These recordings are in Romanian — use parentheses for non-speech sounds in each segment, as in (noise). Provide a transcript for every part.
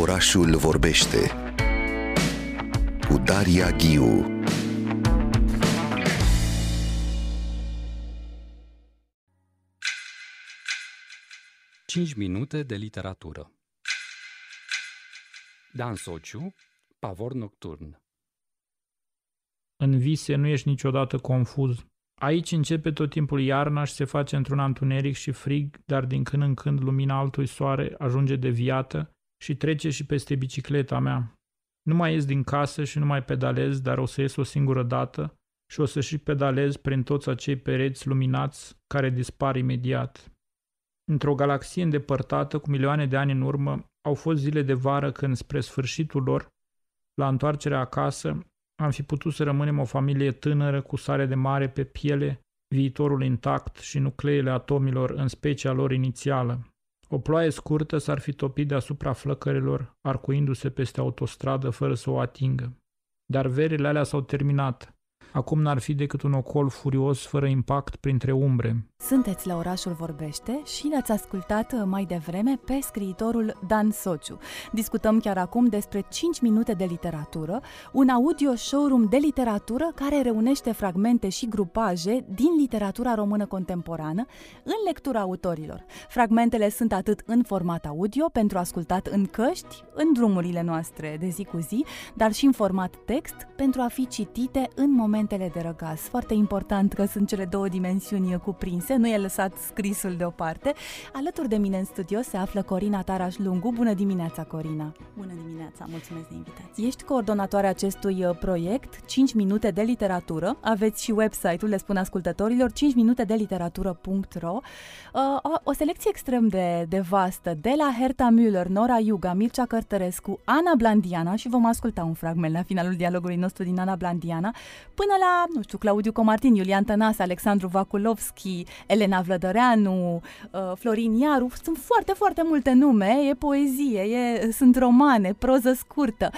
Orașul vorbește cu Daria Ghiu. Cinci minute de literatură Dan Sociu, Pavor Nocturn În vise nu ești niciodată confuz. Aici începe tot timpul iarna și se face într-un întuneric și frig, dar din când în când lumina altui soare ajunge de viată și trece și peste bicicleta mea. Nu mai ies din casă și nu mai pedalez, dar o să ies o singură dată și o să și pedalez prin toți acei pereți luminați care dispar imediat. Într-o galaxie îndepărtată, cu milioane de ani în urmă, au fost zile de vară când, spre sfârșitul lor, la întoarcerea acasă, am fi putut să rămânem o familie tânără cu sare de mare pe piele, viitorul intact și nucleele atomilor în specia lor inițială. O ploaie scurtă s-ar fi topit deasupra flăcărilor, arcuindu-se peste autostradă fără să o atingă. Dar verile alea s-au terminat Acum n-ar fi decât un ocol furios fără impact printre umbre. Sunteți la Orașul Vorbește și l-ați ascultat uh, mai devreme pe scriitorul Dan Sociu. Discutăm chiar acum despre 5 minute de literatură, un audio showroom de literatură care reunește fragmente și grupaje din literatura română contemporană în lectura autorilor. Fragmentele sunt atât în format audio pentru ascultat în căști, în drumurile noastre de zi cu zi, dar și în format text pentru a fi citite în moment momentele de răgaz. Foarte important că sunt cele două dimensiuni cuprinse, nu e lăsat scrisul deoparte. Alături de mine în studio se află Corina Taraș Lungu. Bună dimineața, Corina! Bună dimineața, mulțumesc de invitație! Ești coordonatoarea acestui uh, proiect, 5 minute de literatură. Aveți și website-ul, le spun ascultătorilor, 5 minute de literatură.ro. Uh, o, o selecție extrem de, de vastă, de la Herta Müller, Nora Iuga, Mircea Cărtărescu, Ana Blandiana și vom asculta un fragment la finalul dialogului nostru din Ana Blandiana, până la, nu știu, Claudiu Comartin, Iulian Tănase, Alexandru Vaculovski, Elena Vlădăreanu, uh, Florin Iaru, sunt foarte, foarte multe nume, e poezie, e, sunt romane, proză scurtă.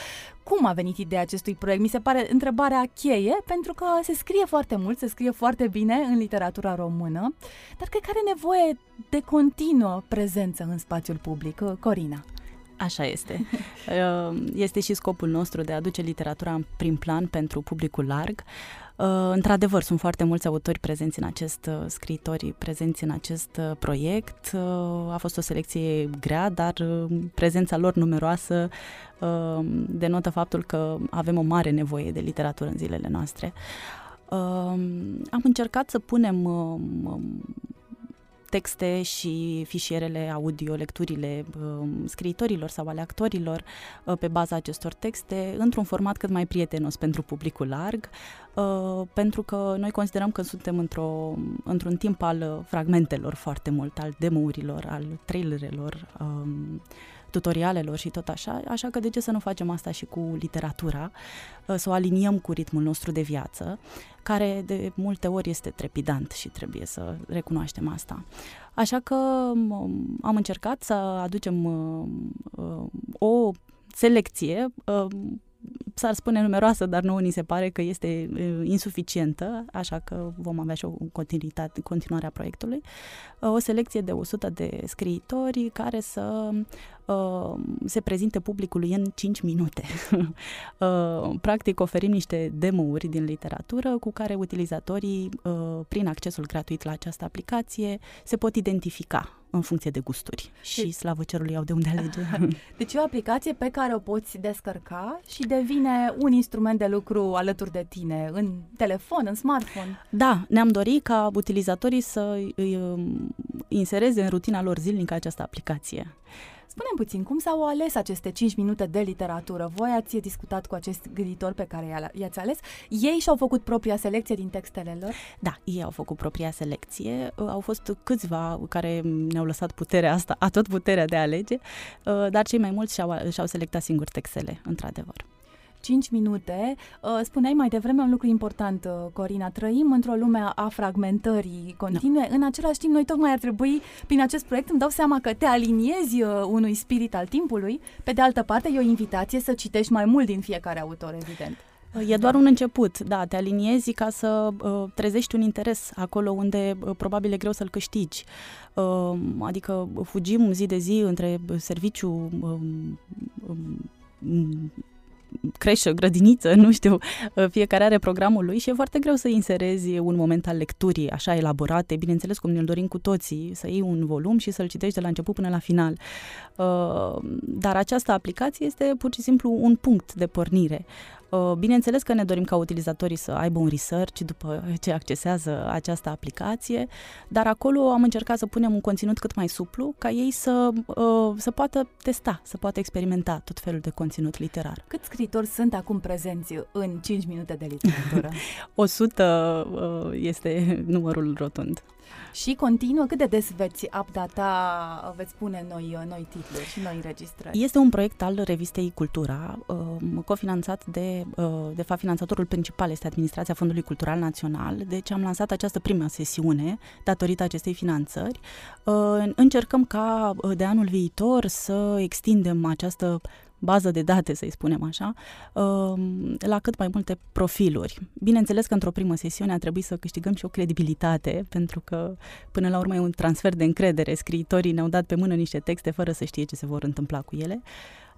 Cum a venit ideea acestui proiect? Mi se pare întrebarea cheie, pentru că se scrie foarte mult, se scrie foarte bine în literatura română, dar cred că are nevoie de continuă prezență în spațiul public. Corina. Așa este. Uh, (laughs) este și scopul nostru de a aduce literatura în prim plan pentru publicul larg. Uh, într-adevăr, sunt foarte mulți autori prezenți în acest, uh, scriitori prezenți în acest proiect. A fost o selecție grea, dar prezența lor numeroasă denotă faptul că avem o mare nevoie de literatură în zilele noastre. Am încercat să punem texte și fișierele audio, lecturile uh, scriitorilor sau ale actorilor uh, pe baza acestor texte într-un format cât mai prietenos pentru publicul larg, uh, pentru că noi considerăm că suntem într-o, într-un timp al fragmentelor foarte mult, al demourilor, al trailerelor, uh, tutorialelor și tot așa, așa că de ce să nu facem asta și cu literatura, uh, să o aliniem cu ritmul nostru de viață, care de multe ori este trepidant și trebuie să recunoaștem asta. Așa că um, am încercat să aducem uh, uh, o selecție s-ar spune numeroasă, dar nouă ni se pare că este insuficientă, așa că vom avea și o continuitate, continuare a proiectului. O selecție de 100 de scriitori care să uh, se prezinte publicului în 5 minute. (laughs) uh, practic oferim niște demo-uri din literatură cu care utilizatorii, uh, prin accesul gratuit la această aplicație, se pot identifica în funcție de gusturi și slavă cerului au de unde alege. (laughs) Deci e o aplicație pe care o poți descărca și devine un instrument de lucru alături de tine, în telefon, în smartphone. Da, ne-am dorit ca utilizatorii să îi um, insereze în rutina lor zilnică această aplicație. Spunem puțin, cum s-au ales aceste 5 minute de literatură? Voi ați discutat cu acest gânditor pe care i-ați ales? Ei și-au făcut propria selecție din textele lor? Da, ei au făcut propria selecție. Uh, au fost câțiva care ne-au lăsat puterea asta, (laughs) a tot puterea de a alege, uh, dar cei mai mulți și-au, și-au selectat singur textele, într-adevăr. 5 minute. Uh, spuneai mai devreme un lucru important, uh, Corina. Trăim într-o lume a fragmentării continue. Da. În același timp, noi tocmai ar trebui, prin acest proiect, îmi dau seama că te aliniezi uh, unui spirit al timpului. Pe de altă parte, e o invitație să citești mai mult din fiecare autor, evident. E doar un început, da, te aliniezi ca să uh, trezești un interes acolo unde uh, probabil e greu să-l câștigi. Uh, adică fugim zi de zi între serviciu, uh, um, creșă, grădiniță, (laughs) nu știu, fiecare are programul lui și e foarte greu să inserezi un moment al lecturii așa elaborate, bineînțeles cum ne-l dorim cu toții, să iei un volum și să-l citești de la început până la final. Dar această aplicație este pur și simplu un punct de pornire. Uh, bineînțeles că ne dorim ca utilizatorii să aibă un research după ce accesează această aplicație, dar acolo am încercat să punem un conținut cât mai suplu ca ei să, uh, să poată testa, să poată experimenta tot felul de conținut literar. Cât scritori sunt acum prezenți în 5 minute de literatură? (laughs) 100 uh, este numărul rotund. Și continuă, cât de des veți updata, veți pune noi, noi titluri și noi înregistrări? Este un proiect al revistei Cultura, um, cofinanțat de, uh, de fapt, finanțatorul principal este Administrația Fondului Cultural Național, deci am lansat această primă sesiune datorită acestei finanțări. Uh, încercăm ca uh, de anul viitor să extindem această bază de date, să-i spunem așa, um, la cât mai multe profiluri. Bineînțeles că într-o primă sesiune a trebuit să câștigăm și o credibilitate, pentru că până la urmă e un transfer de încredere. Scriitorii ne-au dat pe mână niște texte fără să știe ce se vor întâmpla cu ele,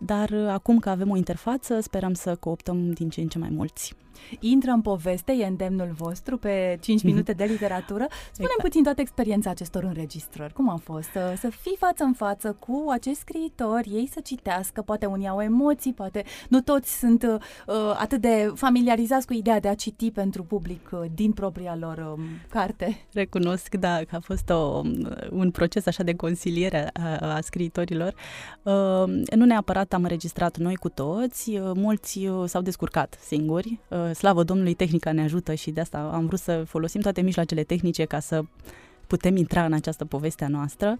dar acum că avem o interfață, sperăm să cooptăm din ce în ce mai mulți intră în poveste, e îndemnul vostru pe 5 mhm. minute de literatură. Spune exact. puțin toată experiența acestor înregistrări. Cum a fost să, să fii față în față cu acești scriitori, ei să citească, poate unii au emoții, poate nu toți sunt uh, atât de familiarizați cu ideea de a citi pentru public uh, din propria lor um, carte. Recunosc, da, că a fost o, un proces așa de consiliere a, a scriitorilor. Uh, nu neapărat am înregistrat noi cu toți, uh, mulți uh, s-au descurcat singuri, uh, slavă Domnului, tehnica ne ajută și de asta am vrut să folosim toate mijloacele tehnice ca să putem intra în această poveste a noastră.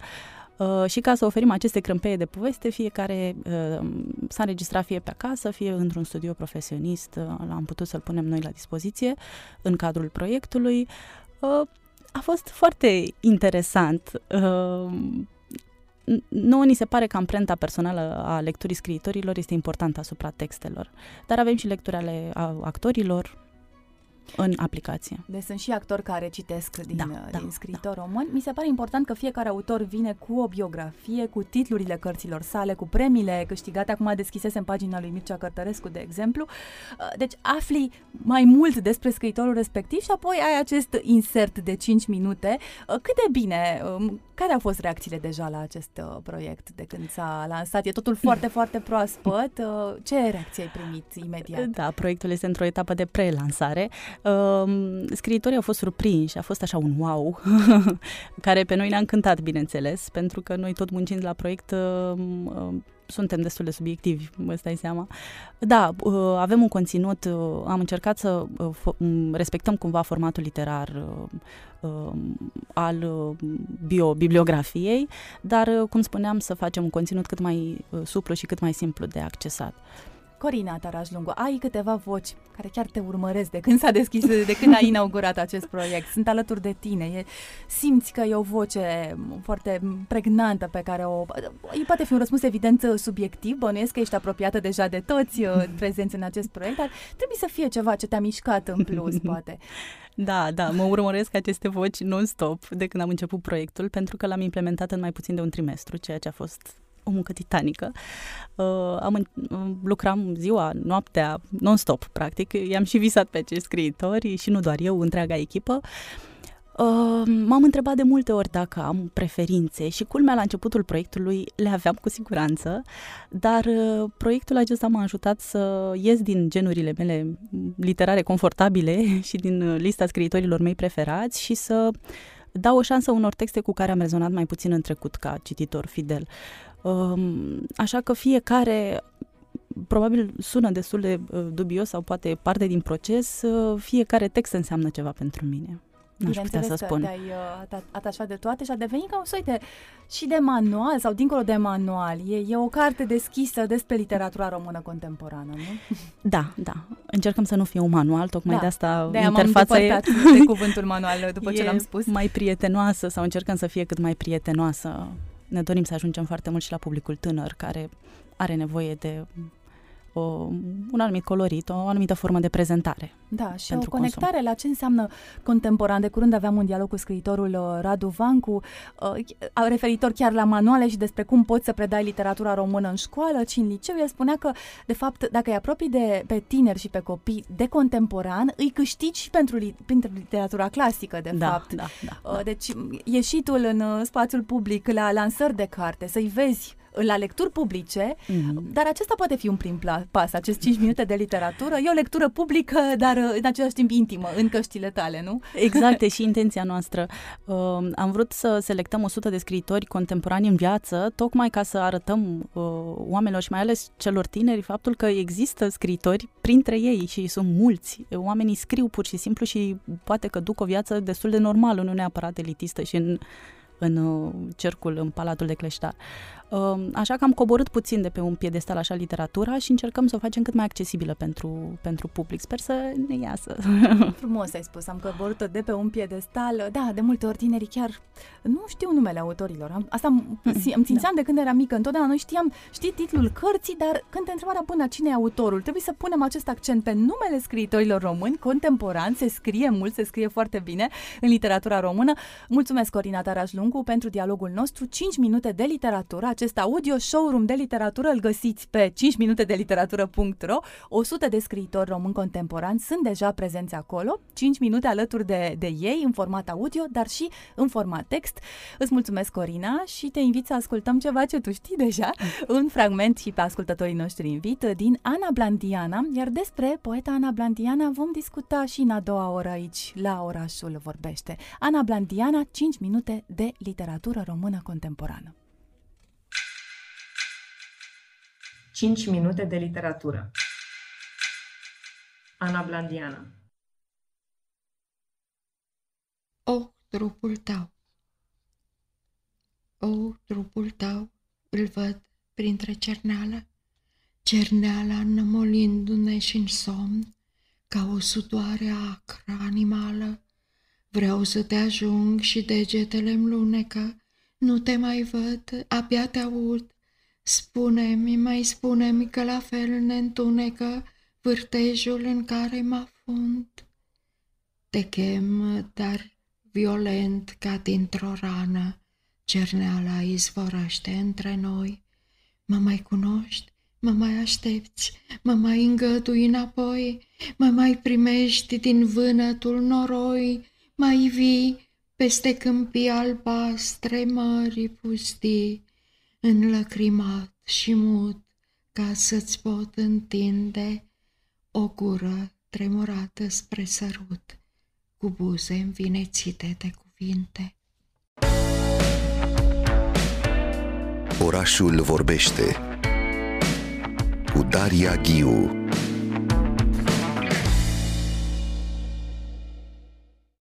Uh, și ca să oferim aceste crâmpeie de poveste, fiecare uh, s-a înregistrat fie pe acasă, fie într-un studio profesionist, uh, l-am putut să-l punem noi la dispoziție în cadrul proiectului. Uh, a fost foarte interesant. Uh, nouă ni se pare că amprenta personală a lecturii scriitorilor este importantă asupra textelor, dar avem și lecturi ale actorilor, în aplicație. Deci sunt și actori care citesc din, da, din da, scriitor da. român. Mi se pare important că fiecare autor vine cu o biografie, cu titlurile cărților sale, cu premiile câștigate. Acum deschisesem pagina lui Mircea Cărtărescu, de exemplu. Uh, deci afli mai mult despre scriitorul respectiv și apoi ai acest insert de 5 minute. Uh, cât de bine, um, care au fost reacțiile deja la acest uh, proiect de când s-a lansat? E totul foarte, (laughs) foarte proaspăt. Ce reacție ai primit imediat? Da, proiectul este într-o etapă de prelansare. Uh, scriitorii au fost surprinși, a fost așa un wow, (laughs) care pe noi ne-a încântat, bineînțeles, pentru că noi tot muncind la proiect uh, uh, suntem destul de subiectivi, vă stai seama. Da, uh, avem un conținut, uh, am încercat să uh, respectăm cumva formatul literar al bio, bibliografiei, dar, cum spuneam, să facem un conținut cât mai suplu și cât mai simplu de accesat. Corina Lungu, ai câteva voci care chiar te urmăresc de când s-a deschis, de când ai inaugurat acest proiect. Sunt alături de tine. E, simți că e o voce foarte pregnantă pe care o... E poate fi un răspuns evident subiectiv, bănuiesc că ești apropiată deja de toți uh, prezenți în acest proiect, dar trebuie să fie ceva ce te-a mișcat în plus, (laughs) poate. Da, da, mă urmăresc aceste voci non-stop de când am început proiectul, pentru că l-am implementat în mai puțin de un trimestru, ceea ce a fost o muncă titanică. Uh, am, lucram ziua, noaptea, non-stop, practic. I-am și visat pe acești scriitori și nu doar eu, întreaga echipă. Uh, m-am întrebat de multe ori dacă am preferințe și culmea la începutul proiectului le aveam cu siguranță, dar uh, proiectul acesta m-a ajutat să ies din genurile mele literare confortabile (laughs) și din uh, lista scriitorilor mei preferați și să dau o șansă unor texte cu care am rezonat mai puțin în trecut ca cititor fidel. Așa că fiecare probabil sună destul de uh, dubios sau poate parte din proces, uh, fiecare text înseamnă ceva pentru mine. N-aș putea să spun. te-ai uh, atașat de toate și a devenit ca un soi de, și de manual sau dincolo de manual. E, e o carte deschisă despre literatura română contemporană, nu? Da, da. Încercăm să nu fie un manual, tocmai da. de asta de interfața e... de (laughs) cuvântul manual după ce l-am spus. mai prietenoasă sau încercăm să fie cât mai prietenoasă ne dorim să ajungem foarte mult și la publicul tânăr care are nevoie de o, un anumit colorit, o anumită formă de prezentare. Da, și o conectare consum. la ce înseamnă contemporan. De curând aveam un dialog cu scriitorul uh, Radu Vancu, uh, referitor chiar la manuale și despre cum poți să predai literatura română în școală, ci în liceu. El spunea că, de fapt, dacă îi apropii de, pe tineri și pe copii de contemporan, îi câștigi și pentru, pentru literatura clasică, de da, fapt. Da, da, da. Deci, ieșitul în spațiul public la lansări de carte, să-i vezi la lecturi publice, mm-hmm. dar acesta poate fi un prim pas, acest 5 minute de literatură. E o lectură publică, dar uh, în același timp intimă, în căștile tale, nu? Exact, e și intenția noastră. Uh, am vrut să selectăm 100 de scriitori contemporani în viață, tocmai ca să arătăm uh, oamenilor și mai ales celor tineri faptul că există scriitori printre ei și sunt mulți. Oamenii scriu pur și simplu și poate că duc o viață destul de normală, nu neapărat elitistă și în în uh, cercul, în Palatul de Cleștar. Um, așa că am coborât puțin de pe un piedestal așa literatura și încercăm să o facem cât mai accesibilă pentru, pentru public. Sper să ne iasă. (laughs) Frumos ai spus, am coborât de pe un piedestal. Da, de multe ori tinerii chiar nu știu numele autorilor. Asta îmi simțeam da. de când eram mică. Întotdeauna noi știam, știi titlul cărții, dar când te întrebarea bună cine e autorul, trebuie să punem acest accent pe numele scriitorilor români contemporani. Se scrie mult, se scrie foarte bine în literatura română. Mulțumesc, Corina Tarașlungu, pentru dialogul nostru. 5 minute de literatură acest audio showroom de literatură îl găsiți pe 5minutedelitteratură.ro 100 de scriitori români contemporani sunt deja prezenți acolo, 5 minute alături de, de ei în format audio, dar și în format text. Îți mulțumesc, Corina, și te invit să ascultăm ceva ce tu știi deja, (laughs) un fragment și pe ascultătorii noștri invit din Ana Blandiana, iar despre poeta Ana Blandiana vom discuta și în a doua oră aici, la Orașul Vorbește. Ana Blandiana, 5 minute de literatură română contemporană. 5 minute de literatură. Ana Blandiana O, trupul tău! O, trupul tău, îl văd printre cerneală, cerneala nămolindu-ne și în somn, ca o sudoare acră animală. Vreau să te ajung și degetele-mi lunecă, nu te mai văd, abia te aud, Spune-mi, mai spune-mi că la fel ne întunecă vârtejul în care mă afund. Te chem, dar violent ca dintr-o rană, cerneala izvorăște între noi. Mă mai cunoști, mă mai aștepți, mă mai îngădui înapoi, mă mai primești din vânătul noroi, mai vii peste câmpii albastre mării pustii înlăcrimat și mut, ca să-ți pot întinde o gură tremurată spre sărut, cu buze învinețite de cuvinte. Orașul vorbește cu Daria Ghiu